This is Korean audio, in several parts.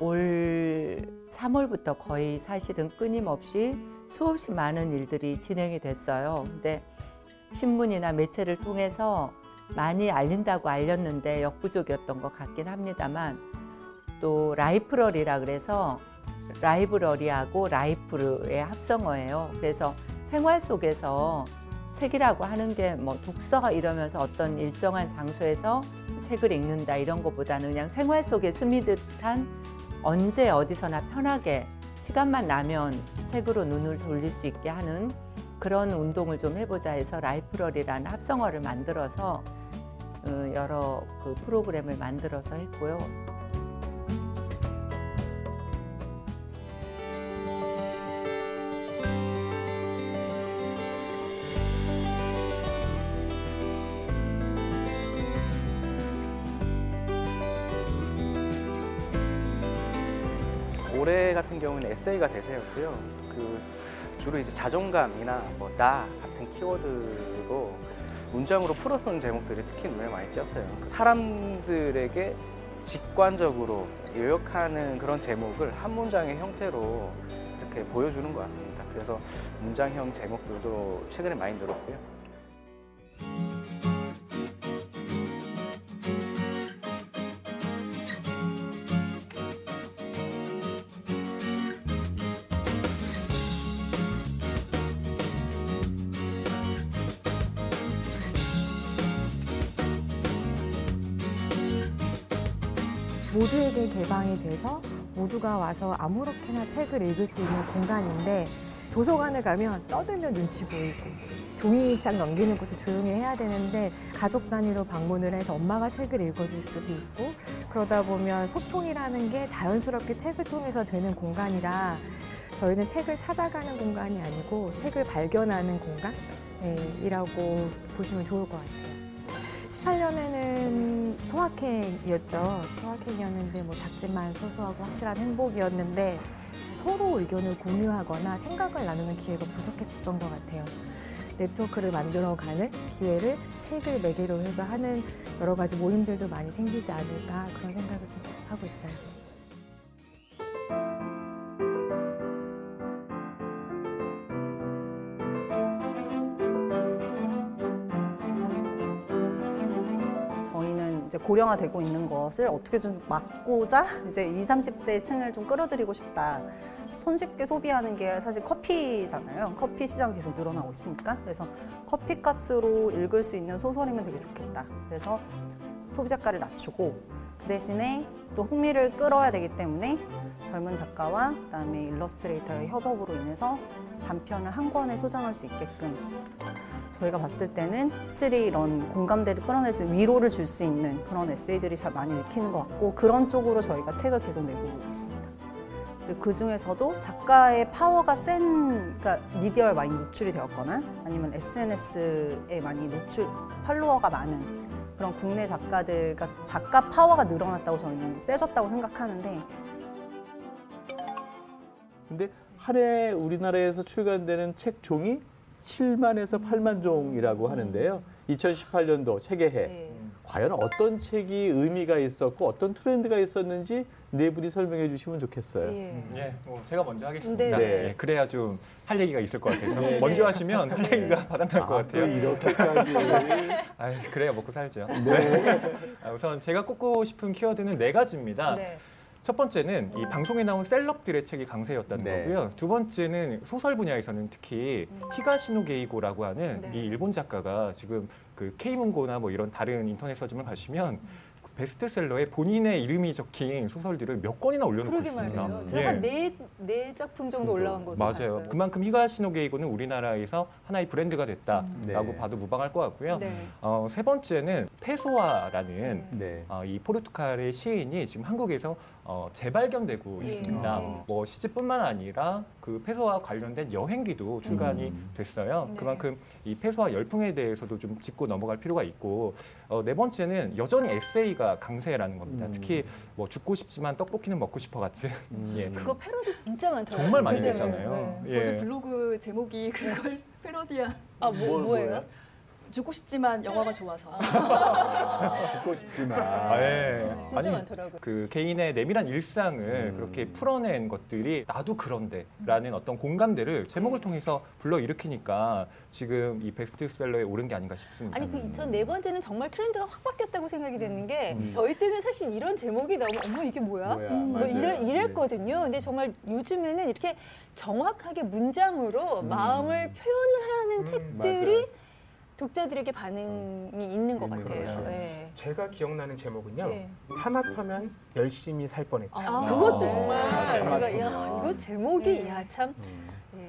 올 3월부터 거의 사실은 끊임없이 수없이 많은 일들이 진행이 됐어요. 근데 신문이나 매체를 통해서 많이 알린다고 알렸는데 역부족이었던 것 같긴 합니다만 또 라이프러리라 그래서 라이브러리하고 라이프르의 합성어예요. 그래서 생활 속에서 책이라고 하는 게 뭐 독서 이러면서 어떤 일정한 장소에서 책을 읽는다 이런 것보다는 그냥 생활 속에 스미듯한 언제 어디서나 편하게 시간만 나면 책으로 눈을 돌릴 수 있게 하는 그런 운동을 좀 해보자 해서 라이프러리라는 합성어를 만들어서 어, 여러 그 프로그램을 만들어서 했고요. 같은 경우는 에세이가 대세였고요. 그 주로 이제 자존감이나 뭐 나 같은 키워드로 문장으로 풀어 쓰는 제목들이 특히 눈에 많이 띄었어요. 사람들에게 직관적으로 요약하는 그런 제목을 한 문장의 형태로 이렇게 보여주는 것 같습니다. 그래서 문장형 제목들도 최근에 많이 늘었고요. 모두에게 개방이 돼서 모두가 와서 아무렇게나 책을 읽을 수 있는 공간인데 도서관에 가면 떠들면 눈치 보이고 종이장 넘기는 것도 조용히 해야 되는데 가족 단위로 방문을 해서 엄마가 책을 읽어줄 수도 있고 그러다 보면 소통이라는 게 자연스럽게 책을 통해서 되는 공간이라 저희는 책을 찾아가는 공간이 아니고 책을 발견하는 공간이라고 보시면 좋을 것 같아요. 18년에는 소확행이었죠. 소확행이었는데 뭐 작지만 소소하고 확실한 행복이었는데 서로 의견을 공유하거나 생각을 나누는 기회가 부족했었던 것 같아요. 네트워크를 만들어가는 기회를 책을 매개로 해서 하는 여러 가지 모임들도 많이 생기지 않을까 그런 생각을 좀 하고 있어요. 이제 고령화되고 있는 것을 어떻게 좀 막고자 이제 20, 30대 층을 좀 끌어들이고 싶다. 손쉽게 소비하는 게 사실 커피잖아요. 커피 시장 계속 늘어나고 있으니까. 그래서 커피 값으로 읽을 수 있는 소설이면 되게 좋겠다. 그래서 소비자가를 낮추고 그 대신에 또 흥미를 끌어야 되기 때문에 젊은 작가와 그다음에 일러스트레이터의 협업으로 인해서 단편을 한 권에 소장할 수 있게끔 저희가 봤을 때는 확실히 이런 공감대를 끌어낼 수 위로를 줄 수 있는 그런 에세이들이 잘 많이 읽히는 것 같고 그런 쪽으로 저희가 책을 계속 내고 있습니다. 그 중에서도 작가의 파워가 센 그러니까 미디어에 많이 노출이 되었거나 아니면 SNS에 많이 노출 팔로워가 많은 그런 국내 작가들 그러니까 작가 파워가 늘어났다고 저희는 세졌다고 생각하는데 근데 한 해 우리나라에서 출간되는 책 종이 7만에서 8만 종이라고 하는데요. 2018년도 책의 해. 네. 과연 어떤 책이 의미가 있었고 어떤 트렌드가 있었는지 네 분이 설명해 주시면 좋겠어요. 예. 예, 뭐 제가 먼저 하겠습니다. 네. 네. 예, 그래야 좀 할 얘기가 있을 것 같아서 네. 먼저 하시면 할 얘기가 바닥날 것 아, 또 같아요. 이렇게까지. 아, 그래야 먹고 살죠. 네. 아, 우선 제가 꼽고 싶은 키워드는 네 가지입니다. 네. 첫 번째는 이 방송에 나온 celeb들의 책이 강세였다는 네. 거고요. 두 번째는 소설 분야에서는 특히 히가시노 게이고라고 하는 네. 이 일본 작가가 지금 그 K문고나 뭐 이런 다른 인터넷 서점을 가시면 그 베스트셀러에 본인의 이름이 적힌 소설들을 몇 권이나 올려놓고 그러게 있습니다. 말이에요. 예. 제가 네, 네 작품 정도 올라간 거 맞아요. 봤어요. 그만큼 히가시노 게이고는 우리나라에서 하나의 브랜드가 됐다라고 네. 봐도 무방할 것 같고요. 네. 어, 세 번째는 페소아라는 네. 어, 이 포르투갈의 시인이 지금 한국에서 어, 재발견되고 예. 있습니다. 네. 뭐 시집뿐만 아니라 그 페소와 관련된 여행기도 출간이 음. 됐어요. 네. 그만큼 이 페소와 열풍에 대해서도 좀 짚고 넘어갈 필요가 있고 어, 네 번째는 여전히 에세이가 강세라는 겁니다. 음. 특히 뭐 죽고 싶지만 떡볶이는 먹고 싶어 같은 음. 예. 그거 패러디 진짜 많더라고요. 정말 많이 그죠? 됐잖아요. 네. 예. 저도 블로그 제목이 그걸 패러디한 아, 뭘, 뭐, 뭐예요? 죽고 싶지만 영화가 좋아서. 듣고 싶지만. 아, 예. 진짜 아니, 많더라고요. 그 개인의 내밀한 일상을 음. 그렇게 풀어낸 것들이 나도 그런데라는 어떤 공감대를 제목을 통해서 불러 일으키니까 지금 이 베스트셀러에 오른 게 아닌가 싶습니다. 아니 그 2004번째는 정말 트렌드가 확 바뀌었다고 생각이 되는 게 음. 저희 때는 사실 이런 제목이 나오면 어머 이게 뭐야? 뭐야, 뭐 맞아요. 이래, 이랬거든요. 근데 정말 요즘에는 이렇게 정확하게 문장으로 음. 마음을 표현을 하는 책들이 맞아요. 독자들에게 반응이 있는 것 있는 같아요. 예. 제가 기억나는 제목은요. 예. 하마터면 열심히 살 뻔했다. 아, 아. 그것도 네. 정말 맞아요. 제가 야. 이거 제목이 네. 야 참. 음.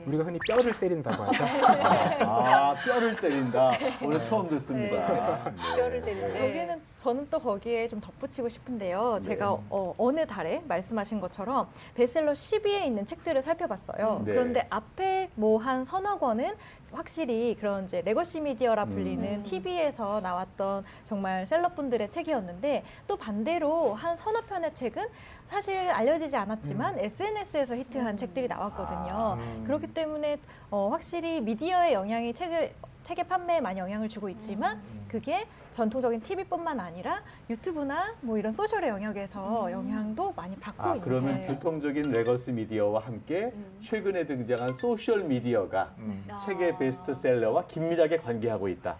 예. 우리가 흔히 뼈를 때린다고 하죠. 아, 뼈를 때린다. 오늘 처음 듣습니다. 네. 뼈를 때리는데. 여기는 저는 또 거기에 좀 덧붙이고 싶은데요. 제가 어, 어느 달에 말씀하신 것처럼 베스트셀러 10위에 있는 책들을 살펴봤어요. 네. 그런데 앞에 뭐 한 서너 권은 확실히 그런 이제 legacy 미디어라 불리는 음. TV에서 나왔던 정말 celeb분들의 책이었는데 또 반대로 한 서너 편의 책은 사실 알려지지 않았지만 SNS에서 히트한 책들이 나왔거든요. 음. 그렇기 때문에 어, 확실히 미디어의 영향이 책을 책의 판매에 많이 영향을 주고 있지만 그게 전통적인 TV뿐만 아니라 유튜브나 뭐 이런 social의 영역에서 영향도 많이 받고 아, 있는 그러면 거예요. 전통적인 legacy 미디어와 함께 최근에 등장한 소셜 미디어가 음. 책의 베스트셀러와 긴밀하게 관계하고 있다.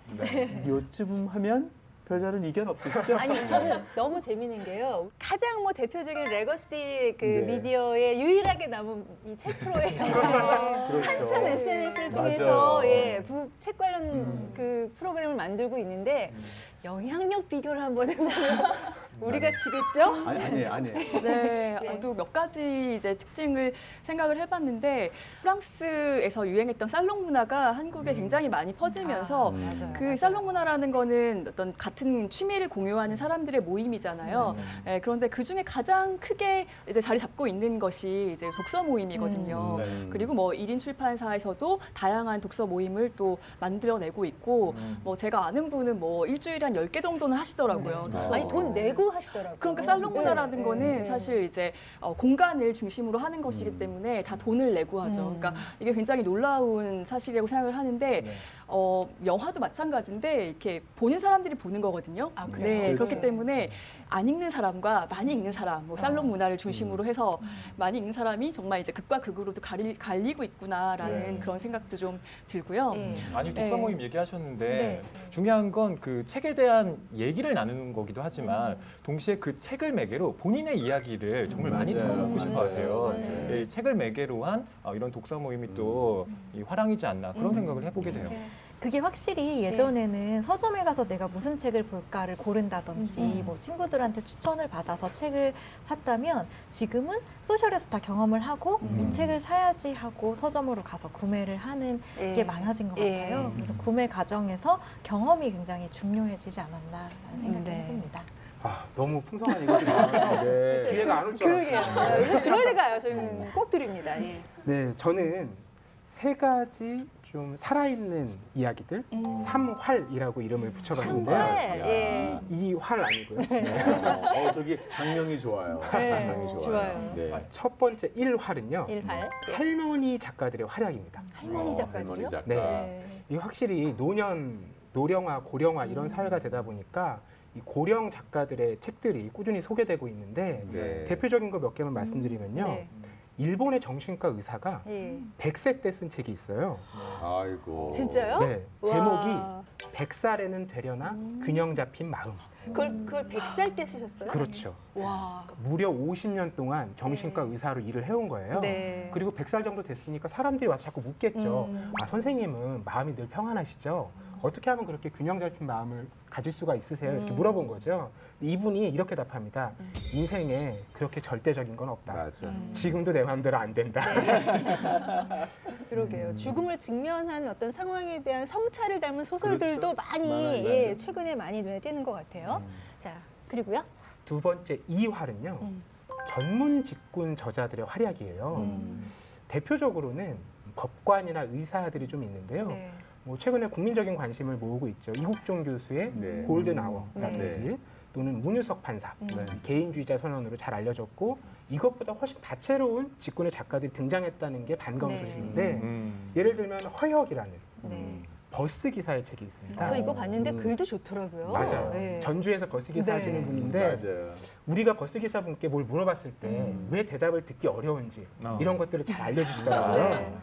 요쯤 하면 별다른 이견 없으시죠? 아니 저는 너무 재밌는 게요. 가장 뭐 대표적인 legacy 그 네. 미디어에 유일하게 남은 이 책 프로예요. 그렇죠. 한참 SNS를 통해서. 예, 부- 책 관련 음. 그 프로그램을 만들고 있는데 영향력 비교를 한번 해보면 우리가 지겠죠? 아니 아니 아니. 네, 저도 몇 가지 이제 특징을 생각을 해봤는데 프랑스에서 유행했던 살롱 문화가 한국에 굉장히 많이 퍼지면서 음. 맞아요. 그 살롱 문화라는 거는 어떤 같은 취미를 공유하는 사람들의 모임이잖아요. 예, 그런데 그 중에 가장 크게 이제 자리 잡고 있는 것이 이제 독서 모임이거든요. 음. 그리고 뭐 1인 출판사에서도 다양한 독서 모임을 또 만들어내고 있고 음. 뭐 제가 아는 분은 뭐 일주일에 한 10개 정도는 하시더라고요. 네. 독서 아니 돈 내고 하시더라고요. 그러니까 살롱 문화라는 네, 거는 네. 사실 이제 어, 공간을 중심으로 하는 것이기 음. 때문에 다 돈을 내고 하죠. 음. 그러니까 이게 굉장히 놀라운 사실이라고 생각을 하는데 네. 어, 영화도 마찬가지인데 이렇게 보는 사람들이 보는 거거든요. 아, 그래요? 네, 그렇죠. 그렇기 때문에 안 읽는 사람과 많이 읽는 사람, 뭐 살롱 아. 문화를 중심으로 음. 해서 많이 읽는 사람이 정말 이제 극과 극으로도 갈리, 갈리고 있구나라는 네. 그런 생각도 좀 들고요. 예. 아니 독서 네. 모임 얘기하셨는데 네. 중요한 건 그 책에 대한 얘기를 나누는 거기도 하지만 음. 동시에 그 책을 매개로 본인의 이야기를 정말 많이 맞아요. 털어놓고 싶어 하세요. 맞아요. 네. 이 책을 매개로 한 어, 이런 독서 모임이 또이 화랑이지 않나 그런 음. 생각을 해보게 돼요. 그게 확실히 예전에는 서점에 가서 내가 무슨 책을 볼까를 고른다든지 음. 뭐 친구들한테 추천을 받아서 책을 샀다면 지금은 소셜에서 다 경험을 하고 음. 이 책을 사야지 하고 서점으로 가서 구매를 하는 예. 게 많아진 것 예. 같아요. 그래서 구매 과정에서 경험이 굉장히 중요해지지 않았나라는 생각이 네. 해봅니다. 아, 너무 풍성한. 네. 기회가 안 올줄 그러게요. 알았어요. 아, 그럴 리가요. 저희는 꼭 드립니다. 예. 네, 저는 세 가지 좀 살아있는 이야기들, 삼활이라고 이름을 붙여봤는데요. 삼활. 예. 이 활 아니고요. 어, 저기 장명이 좋아요. 네, 장명이 좋아요. 좋아요. 네. 첫 번째 일활은요. 일활. 예. 할머니 작가들의 활약입니다. 할머니 어, 작가들이요? 할머니 작가. 네. 네. 이 확실히 노년, 노령화, 고령화 이런 사회가 되다 보니까 이 고령 작가들의 책들이 꾸준히 소개되고 있는데 네. 대표적인 거 몇 개만 말씀드리면요. 네. 일본의 정신과 의사가 예. 100세 때 쓴 책이 있어요. 아이고. 진짜요? 네. 와. 제목이 100살에는 되려나 균형 잡힌 마음. 그걸 그걸 100살 때 쓰셨어요? 그렇죠. 와. 무려 50년 동안 정신과 네. 의사로 일을 해온 거예요. 네. 그리고 100살 정도 됐으니까 사람들이 와서 자꾸 묻겠죠. 음. 아, 선생님은 마음이 늘 평안하시죠? 어떻게 하면 그렇게 균형 잡힌 마음을 가질 수가 있으세요? 이렇게 음. 물어본 거죠. 이분이 이렇게 답합니다. 음. 인생에 그렇게 절대적인 건 없다. 맞아. 음. 지금도 내 마음대로 안 된다. 그러게요. 음. 죽음을 직면한 어떤 상황에 대한 성찰을 담은 소설들도 그렇죠. 많이 많아요, 예, 맞아요. 최근에 많이 눈에 띄는 것 같아요. 음. 자, 그리고요. 두 번째 이활은요. 음. 전문 직군 저자들의 활약이에요. 음. 대표적으로는 법관이나 의사들이 좀 있는데요. 네. 뭐 최근에 국민적인 관심을 모으고 있죠. 이국종 교수의 네. 골든 아워라든지 네. 또는 문유석 판사 음. 네. 개인주의자 선언으로 잘 알려졌고 이것보다 훨씬 다채로운 직군의 작가들이 등장했다는 게 반가운 네. 소식인데 음. 예를 들면 허혁이라는 네. 버스 기사의 책이 있습니다. 저 이거 봤는데 음. 글도 좋더라고요. 맞아요. 네. 전주에서 버스 기사 네. 하시는 분인데 맞아요. 우리가 버스 기사 분께 뭘 물어봤을 때왜 음. 대답을 듣기 어려운지 어. 이런 것들을 잘 알려주시더라고요. 네.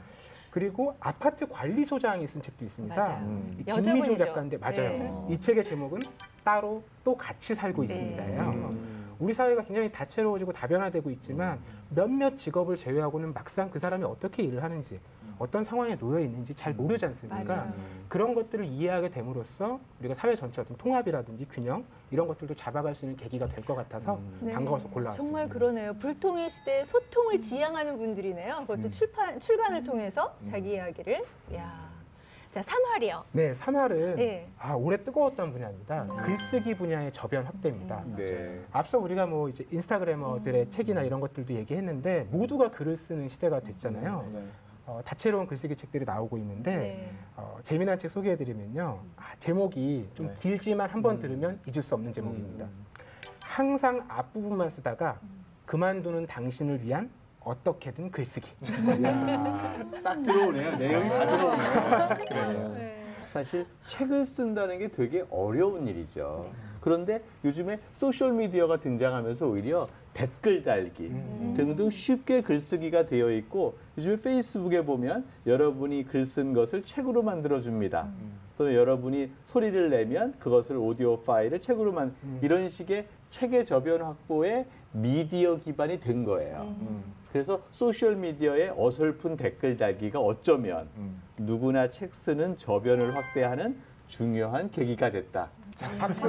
그리고 아파트 관리소장이 쓴 책도 있습니다. 맞아요. 음. 김미중 작가인데 맞아요. 네. 이 책의 제목은 따로 또 같이 살고 네. 있습니다예요. 음. 우리 사회가 굉장히 다채로워지고 다변화되고 있지만 몇몇 직업을 제외하고는 막상 그 사람이 어떻게 일을 하는지 어떤 상황에 놓여 있는지 잘 모르지 않습니까? 맞아요. 그런 것들을 이해하게 됨으로써 우리가 사회 전체 어떤 통합이라든지 균형 이런 것들도 잡아갈 수 있는 계기가 될 것 같아서 음. 반가워서 골라왔습니다. 정말 그러네요. 불통일 시대에 소통을 지향하는 분들이네요. 그것도 음. 출판 출간을 통해서 자기 이야기를. 야. 자, 3활이요. 네, 3할은 예. 아, 올해 뜨거웠던 분야입니다. 글쓰기 분야의 저변 확대입니다. 네. 앞서 우리가 뭐 이제 인스타그래머들의 책이나 이런 것들도 얘기했는데 모두가 글을 쓰는 시대가 됐잖아요. 네. 어, 다채로운 글쓰기 책들이 나오고 있는데 네. 어, 재미난 책 소개해드리면요. 아, 제목이 좀 네. 길지만 한번 들으면 잊을 수 없는 제목입니다. 음. 항상 앞부분만 쓰다가 그만두는 당신을 위한 어떻게든 글쓰기. 딱 들어오네요. 내용이 다 들어오네요. 그래요. 네. 사실 책을 쓴다는 게 되게 어려운 일이죠. 그런데 요즘에 소셜 미디어가 등장하면서 오히려 댓글 달기 등등 쉽게 글쓰기가 되어 있고 요즘에 페이스북에 보면 여러분이 글 쓴 것을 책으로 만들어 줍니다. 또는 여러분이 소리를 내면 그것을 오디오 파일을 책으로 만 이런 식의 책의 저변 확보에 미디어 기반이 된 거예요. 그래서 소셜 미디어의 어설픈 댓글 달기가 어쩌면 음. 누구나 책 쓰는 저변을 확대하는 중요한 계기가 됐다. 자, 박수.